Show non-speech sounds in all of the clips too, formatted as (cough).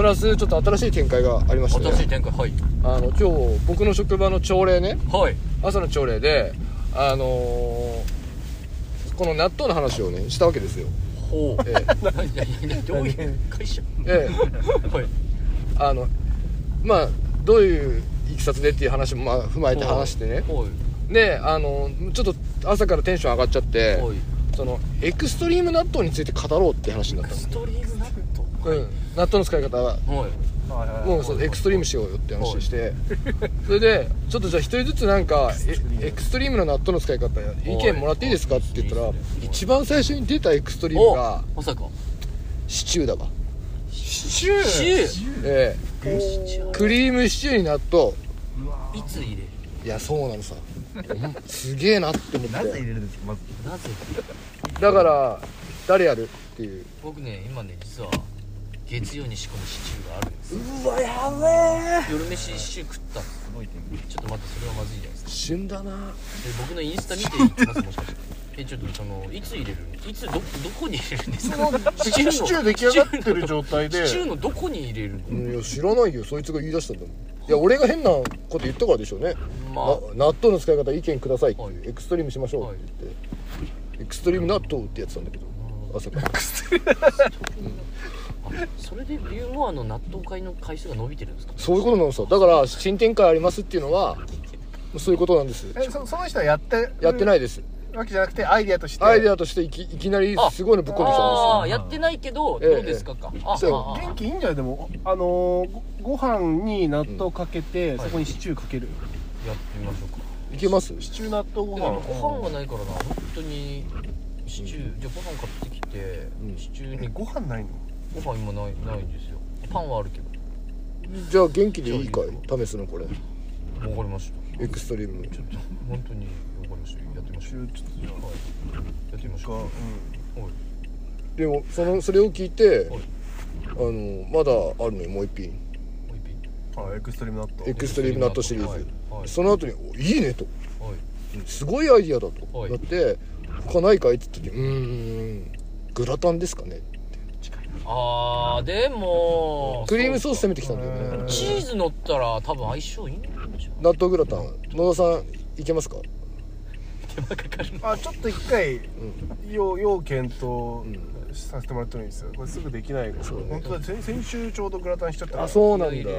プラスちょっと新しい展開がありまして、新しいね、展開はい。あの今日僕の職場の朝礼ね。はい。朝の朝礼であのーこの納豆の話をねしたわけですよ。ほう。えいやいやいやどういう会社？ええ。えはい。あのまあどういういきさつでっていう話もまあ踏まえて話してね。はい。であのちょっと朝からテンション上がっちゃってはい。そのエクストリーム納豆について語ろうって話になったストリームナッうん。納豆の使い方は。はい。もうそうエクストリームしようよって話して。それでちょっとじゃあ一人ずつなんかえエクストリーム。な納豆の使い方意見もらっていいですかって言ったら一番最初に出たエクストリームがおまさか。シチューだわ。シチュー？ええ。クリームシチュー。に納豆。いつ入れる？いやそうなのさ。うんすげえなって思って。なぜ入れるんですか？まず。なぜだから誰やるっていう。僕ね今ね実は月曜に仕込むシチューがあるんですうわやべえ。夜飯シチュー食ったんですちょっと待ってそれはまずいじゃないですか。旬だな。で僕のインスタ見て言ってますもしかして。えちょっとそのいつ入れる？いつどどこに入れるんですか？シチューのシチュー出来上がってる状態で。シチューのどこに入れるの？うんいや知らないよそいつが言い出したんだもん。いや俺が変なこと言ったからでしょうね、まあ。な納豆の使い方意見くださいっていう、はい。エクストリームしましょうって言って、エクストリーム納豆ってやってたんだけど。朝からそれで理由もあの納豆会の回数が伸びてるんですか？そういうことなのさだから新展開ありますっていうのはそういうことなんです。えそその人はやってやってないいです。わけじゃなくてアイディアとして？アイデアとしていきいきなりすごいのぶっこんできたんですよ。ああやってないけどええどうですかか？あそう。ああ元気いいんじゃない？でもあのーごご飯に納豆かけて、そこにシチューかける、やってみましょうか。いけます？シチュー納豆ご飯。ご飯がないからな。本当にシチューじゃあご飯買ってきてうん。シチューに。えご飯ないの？ご飯今ないないんですよ。パンはあるけど。じゃあ元気でいいかい？試すのこれ。わかりました。エクストリーム。ちょっと本当にわかりましたやってみましょう。ちょっとじゃはいやってみましょう。あかはいでもそのそれを聞いてはい。あのまだあるのよもう一品。もう一品？うんあエクストリーム納豆。エクストリームナットシリーズ、はい。はい。その後にお「いいね」と。はい「すごいアイディアだ」と、はい。だって「他ないかい?」って言って「うーんグラタンですかね?あーでも」クリームソース攻めてきたんだようんねチーズ乗ったら多分相性いいんじゃん納豆グラタン。野田さんいけますか？手間かかる。あちょっと一回うん。要要検討ん。させてもらってもいいですよこれすぐできないそうね。本当だ。先先週ちょうどグラタンしちゃったから。あそうなんだ。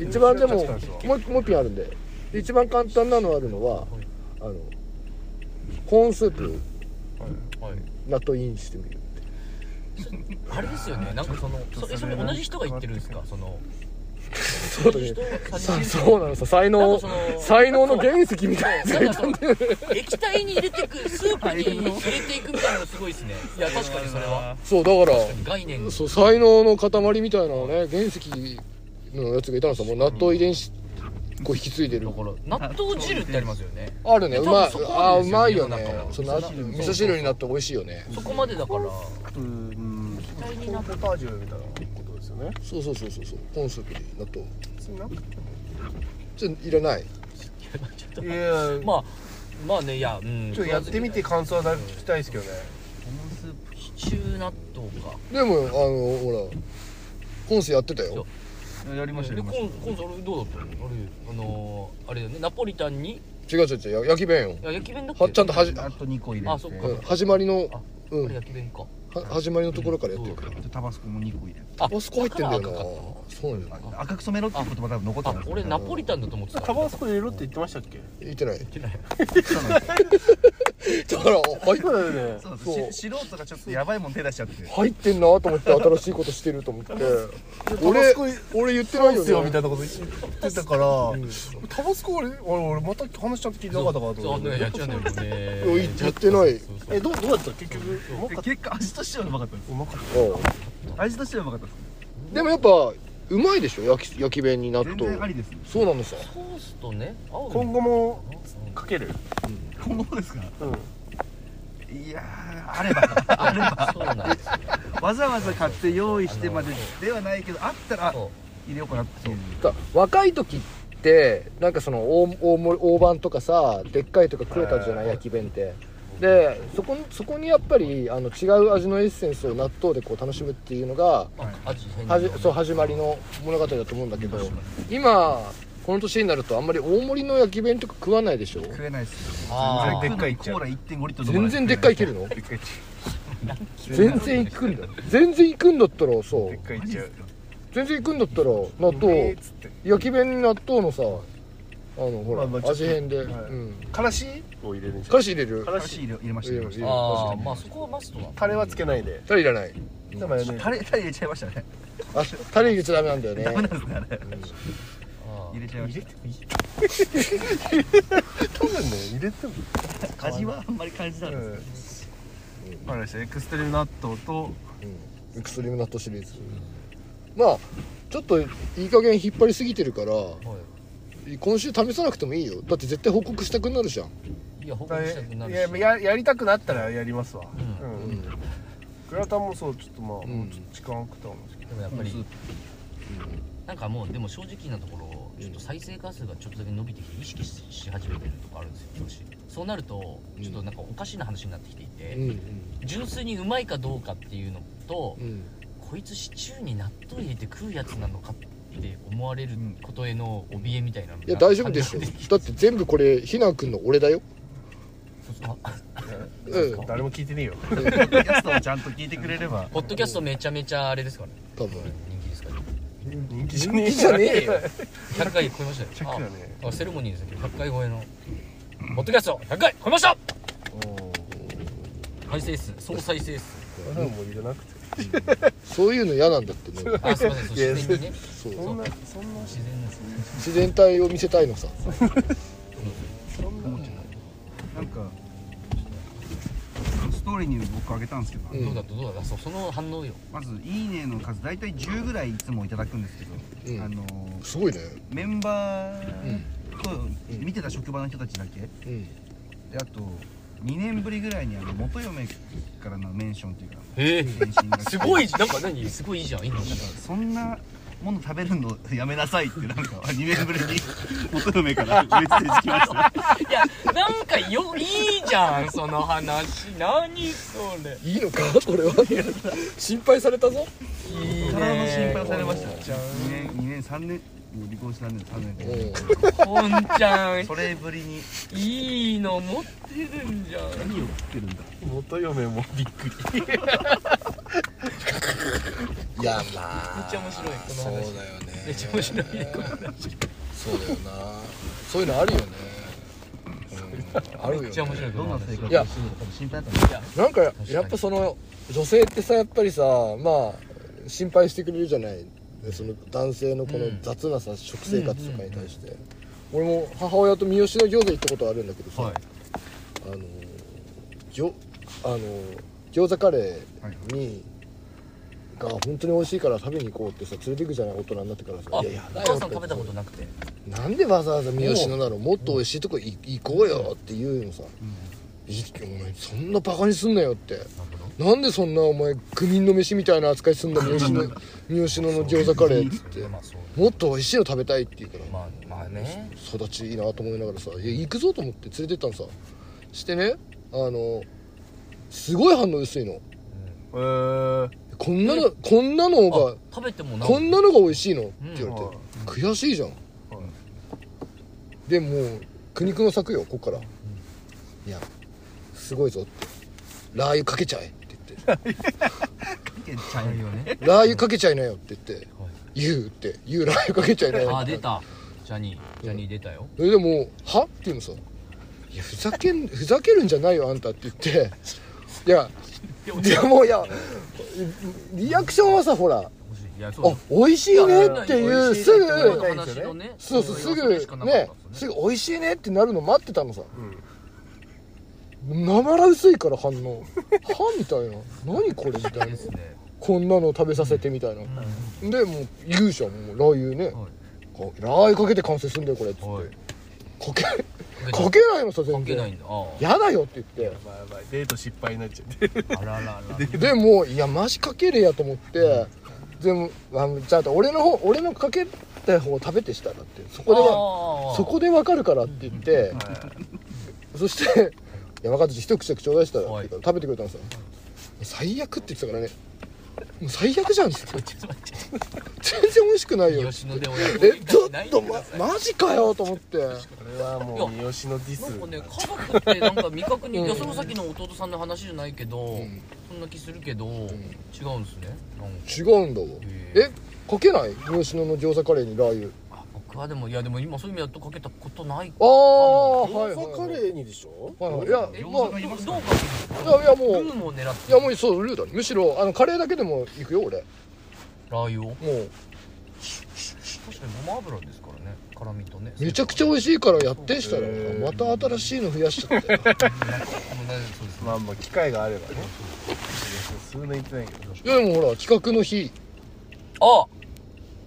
一番でも一番ですもうもう一品あるんで。で一番簡単なのあるのはあのコーンスープ。はい。納豆インしてみる (laughs) あれですよね。なんかそのそれそれ同じ人が言ってるんですか？その。そうだね。さそうなのさ才能才能の原石みたいなやつがいたんだよね液体に入れていくスープに入れていくみたいなのすごいですね。いや確かにそれは。そうだから概念そう才能の塊みたいなね原石のやつがいたのさもう納豆遺伝子こう引き継いでる。だから納豆汁ってありますよね。あるね。うまい多分そこあうまいよね。そうな味噌汁になって美味しいよね。そこまでだから。うん体になっポタージュみたいなことですよね。そうそうそうそうそう。コーンスープに納豆。普通になくてじゃいらない。いやまあまあねいやうん。ちょっとやってみて感想は聞きたいですけどね。シチュー納豆か。でもあのほらコンスやってたよやりましたでコやりましンコンそれどうだったの？あれあのーあれだよね？ナポリタンに？違う違う違うや焼き弁よ。いや焼き弁だっけ？はちゃんとはじたあと2個入れて。あそっか。うん始まりのああれうん焼き弁か。は始まりのところからやってるから。でタバスコも2個入れて。あタバスコ入ってんだよな。だから赤かっそうなんだよ赤く染めろっていう言葉多分残ってあます俺ナポリタンだと思ってた。タバスコ入れろって言ってましたっけ？言ってない。言ってないだから入っそうだよね。そう素人がちょっとやばいもん手出しちゃって。入ってんなと思って新しいことして。ると思って俺俺言ってなないいよね。よねみたいなこと言ってたからタバスコ俺俺俺また話ちゃんと聞いてなかったかなとそう思って。ねやっちゃうんだよね。いや言ってない。えどうどうやった？結局結果味としてはうまかったですうまかっうん。味としてはうまかったですでもやっぱうまいでしょ？焼き焼き弁に納全豆然ありですそうなのさソースとね今後もかける？今後ですか？うん。いやーあれば。あれば。(laughs) (laughs) そうなんですよわざわざ買って用意してまでではないけどあったらあそ入れようかなっていう。だ若い時ってなんかその大大盛り大判とかさでっかいとか食えたじゃない。焼き弁ってでそこそこにやっぱりあの違う味のエッセンスを納豆でこう楽しむっていうのがはじそう始まりの物語だと思うんだけど今この年になるとあんまり大盛りの焼き弁とか食わないでしょ？食えないっす全然でっかいコーラ1.5リットル全然でっかいいけるの？全然行くんだよ。全然行くんだったらさでっかいいっちゃう。全然行くんだったら納え豆焼き弁に納豆のさあのほら、まあまあちょっと味変で、はい。うん。からしを入れるんじゃからし入れる。からし入れ入れました入れました。ああまあそこはマストだ。タレはつけないで。タレいらない。でもねタレタレ入れちゃいましたね。あタレ入れちゃダメなんだよね。ダメなんですね。あれあ入れちゃいまし入れてもいい多分ね入れても。た味はあんまり感じないですうんわかりました。エクストリーム納豆とエクストリーム納豆シリーズ。まあちょっといい加減引っ張りすぎてるからーはい今週試さなくてもいいよ。だって絶対報告したくなるじゃん。いや報告したくなるし。いやややりたくなったらやりますわ。ううん。んグラタンもそうちょっとまあ、ん。もうちょっと時間空くと思うんですけど。でもやっぱりなんかもうでも正直なところちょっと再生回数がちょっとだけ伸びてきて意識しし始めてるとこあるんですよ調子。そうなるとちょっとなんかおかしな話になってきていて、うんうん。純粋にうまいかどうかっていうのと、うん。こいつシチューに納豆入れて食うやつなのかって思われることへの怯えみたいないや大丈夫でしょ感じてきてだって全部これひな君の俺だよ。あうん。誰も聞いてねえよ。ポッドキャストをちゃんと聞いてくれれば。ポッドキャストめちゃめちゃあれですからね。多分。人気ですから。人気じゃねえいいじゃねえよ。100回超えましたよ。100だね。ああセレモニーですけど100回超えの。ポッドキャスト100回超えました！再生数総再生数。それはもう入れなくてそういうの嫌なんだってね。あそういや自然にね。そう。そんなそんな自然です自然体を見せたいの。さそんななんかストーリーに僕あげたんですけど、うん。どうだどうだそうその反応よ。まず「いいね」の数大体10ぐらいいつもいただくんですけど、うん。あのーすごいね。メンバーと見てた職場の人たちだけ。でうん。あと2年ぶりぐらいにあの元嫁からのメンションっていうかえ。返信が来て。すごいなんか何？すごいいいじゃんいいの。なんかそんなもの食べるのやめなさいってなんか2年ぶりに元嫁からメッセージ来ました。いやなんかよいいじゃんその話。何それ。いいのか？これは。心配されたぞ。いいね体の心配をされました。じゃん2年2年3年離婚して何年3年うんでポンちゃんそれぶり。にいいの持ってるんじゃん何を食ってるんだ元嫁もびっくり。いやまあめっちゃ面白いこの話そうだよね。めっちゃ面白いねこの話そうだよなそういうのあるよね、うん、あるよ、ね、めっちゃ面白いこどんな生活いや心配だったなんかやっぱその女性ってさやっぱりさまあ心配してくれるじゃない。でその男性のこのうん。雑なさ、食生活とかに対して、俺も母親と三好の餃子行ったことあるんだけどさ、はい。あのぎょあの餃子カレーに、が本当に美味しいから食べに行こうってさ連れてくじゃない大人になってからさ。あいやいやお母さん食べたことなくて。なんでわざわざ三好のなのもっと美味しいとこい行こうよって言うのさ、いお前そんなバカにすんなよって。なんでそんなお前愚民の飯みたいな扱いすんだ三好の三好野の餃子カレーっつってもっと美味しいの食べたいって言うから。まあまあね。育ちいいなと思いながらさいや行くぞと思って連れてったのさ。してねあのすごい反応薄いの。えー。こんなのこんなのがあ食べてもなこんなのが美味しいの？って言われて、はい悔しいじゃん、でもう苦肉の策よここから、いやすごいぞって。ラー油かけちゃえって言ってけちゃうよね。ラー油かけちゃいなよって言って言うって言うラー油かけちゃいなよって。あ出た。ジャニージャニー出たよ。それでもう「は?」って言うのさ「いやふざけんふざけるんじゃないよあんた」って言って。いやでもいやリアクションはさほらあい。やそう。美味しいねっていうすぐそうそうすぐねっすぐ美味しいねってなるの待ってたのさなまら薄いから反応。はみたいな。何これみたいな。ですね。こんなの食べさせてみたいな。でもう言うじゃんもうラー油ね。はい。ラー油かけて完成するんだよこれっつって。はい。かけかけないのさ全然。んだ。あやだよって言っまあまあデート失敗になっちゃって。ああららら。てでもいやマジかけれやと思って。でもあのじゃあ俺の方俺のかけた方食べてしたらって。そこではそこでわかるからって言って。そして山形一口だけちょうだいしたら、はい。食べてくれたのさ最悪って言ってたからね。もう最悪じゃん (laughs) 全然美味しくないよ。吉野で親子えちょっとまマジかよと思って。これはもう三好のディス。なんかね家族ってなんか味覚に、うんいやそのさっきの弟さんの話じゃないけど、ん。そんな気するけど、違うんですね違うんだわ。へえ。かけない？三好野の餃子カレーにラー油。あ僕はでもいやでも今そういう意味だとかけたことないああはいはいレーにでしょ？はいはい。いやえまあどうどうかけるんですかいやいやもう。ルーも狙っていやもうそうルーだ。ねむしろあのカレーだけでも行くよ俺。ラー油を？もう。確かにごま油ですからね。辛みとね。めちゃくちゃ美味しいからやってしたら。また新しいの増やしちゃって。(laughs) まあまあ機会があればね。数年行ってないけど。いやでもほら企画の日。あ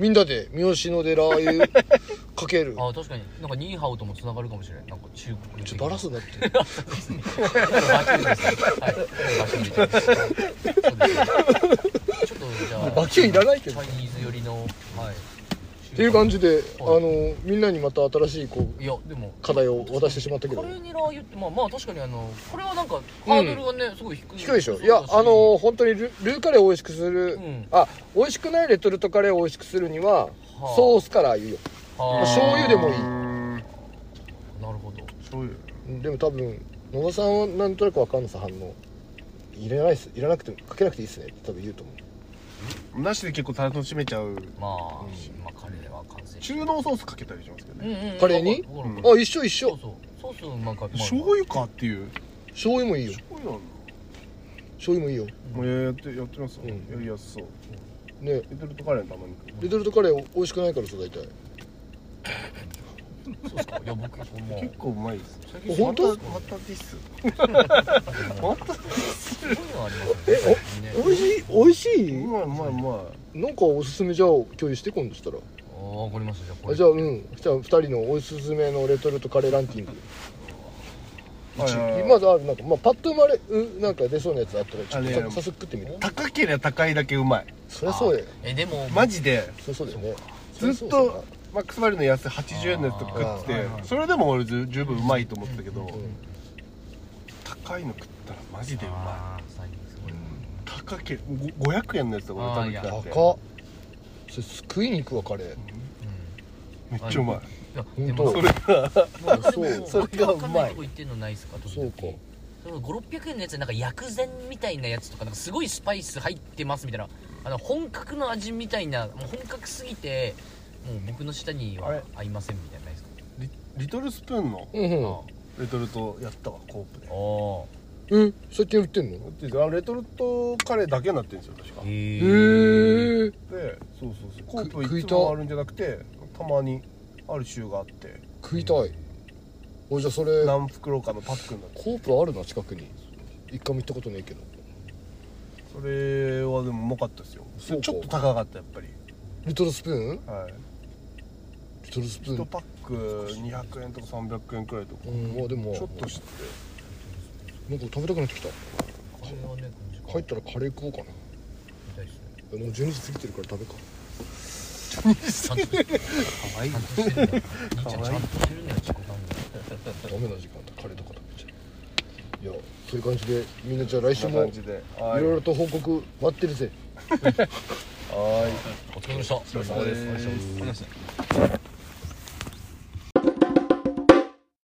みんなで三好野でラー油 (laughs) かける。あ確かに。なんかニーハオともつながるかもしれないなんか中国ちょっとバラすなって。ちょっとじゃあバキューいらないけどチャイニーズ寄りのはいっていう感じで、あはいのみんなにまた新しいこういやでも課題を渡してしまったけど。カレーにラー油ってまあまあ確かにあのこれはなんかハードルがね、すごい低い。低いでしょ？いやあの本当にルルーカレーを美味しくする、うん。あ美味しくないレトルトカレーを美味しくするには、はあ。ソースから言うよ。はあ。醤油でもいい。なるほど。醤油。うんでも多分野田さんはなんとなくわかんないさ反応。いらないっす。いらなくてもかけなくていいっすねって多分言うと思うなしで結構楽しめちゃう。まあ、まあカレーは完成中濃ソースかけたりしますけどね。うんうん。カレーに？わかるわかるあ一緒一緒。そうそう。ソースうまか醤油かっていう。醤油もいいよ。醤油なんだ醤油もいいよ。もうやってやってますよ。うん。やりやすそう。ね。レトルトカレーのたまにレトルトカレー美味しくないからさ大体そうですか。いや僕もう結構うまいです。本当？またまたディスまたそういうのありますよね。美味しい？美味しい？うまいうまいうまなんかおすすめじゃあ共有して今度したら。あわかりました。じゃあこれ。あじゃあうん。じゃあ2人のおすすめのレトルトカレーランキング。まずあるなんか、まあ、パッと生まれうなんか出そうなやつあったらちょっとさ早速食ってみる？高ければ高いだけうまい。そりゃそうだよえでもマジで？そりゃそうだよ。ねずっとマックスバリューの安い80円のやつとか食ってあーはいはい。てそれでも俺ず十分うまいと思ったけどうん。高いの食ったらマジでうまい。高。けご500円のやつとか俺食べて。高っ。てそれ食いに行くわカレー。めっちゃうまい。いや本当。でもそれがそう。それがうまい。わか。んないとこ行ってんのないっすかそうか。5600円のやつなんか薬膳みたいなやつとかなんかすごいスパイス入ってますみたいなあの本格の味みたいなもう本格すぎてもう僕の舌には合いませんみたいなのないですか？リリトルスプーンの？うんうん。あレトルトやったわコープで。あえ最近売ってんの？だってあれレトルトカレーだけになってるんですよ確か。へへえ。えでそうそうそう。コープいつもあるんじゃなくてたまにある週があって。食いたい。おじゃあそれ。何袋かのパックになってコープあるな近くに。一回も行ったことないけど。それはでもうまかったですよ。そちょっと高かったやっぱり。リトルスプーン？はいリトルスプー1ンパック200円とか300円くらいとか。うん。まあでも。ちょっとして。なんか食べたくなってきた。これはねこの時間入ったらカレー食おうかな。みたいですね。もう12時過ぎてるから食べか。ちゃんと可愛いちゃんとしてる。んだ兄ちゃんちゃんとしてるんだよ自己管理ダメな時間だ。カレーとか食べちゃう。いやそういう感じでみんなじゃあ来週もい感じで。はい。ろと報告待ってるぜ。はーい。お疲れ様でした。お疲れ様です。お疲れ様です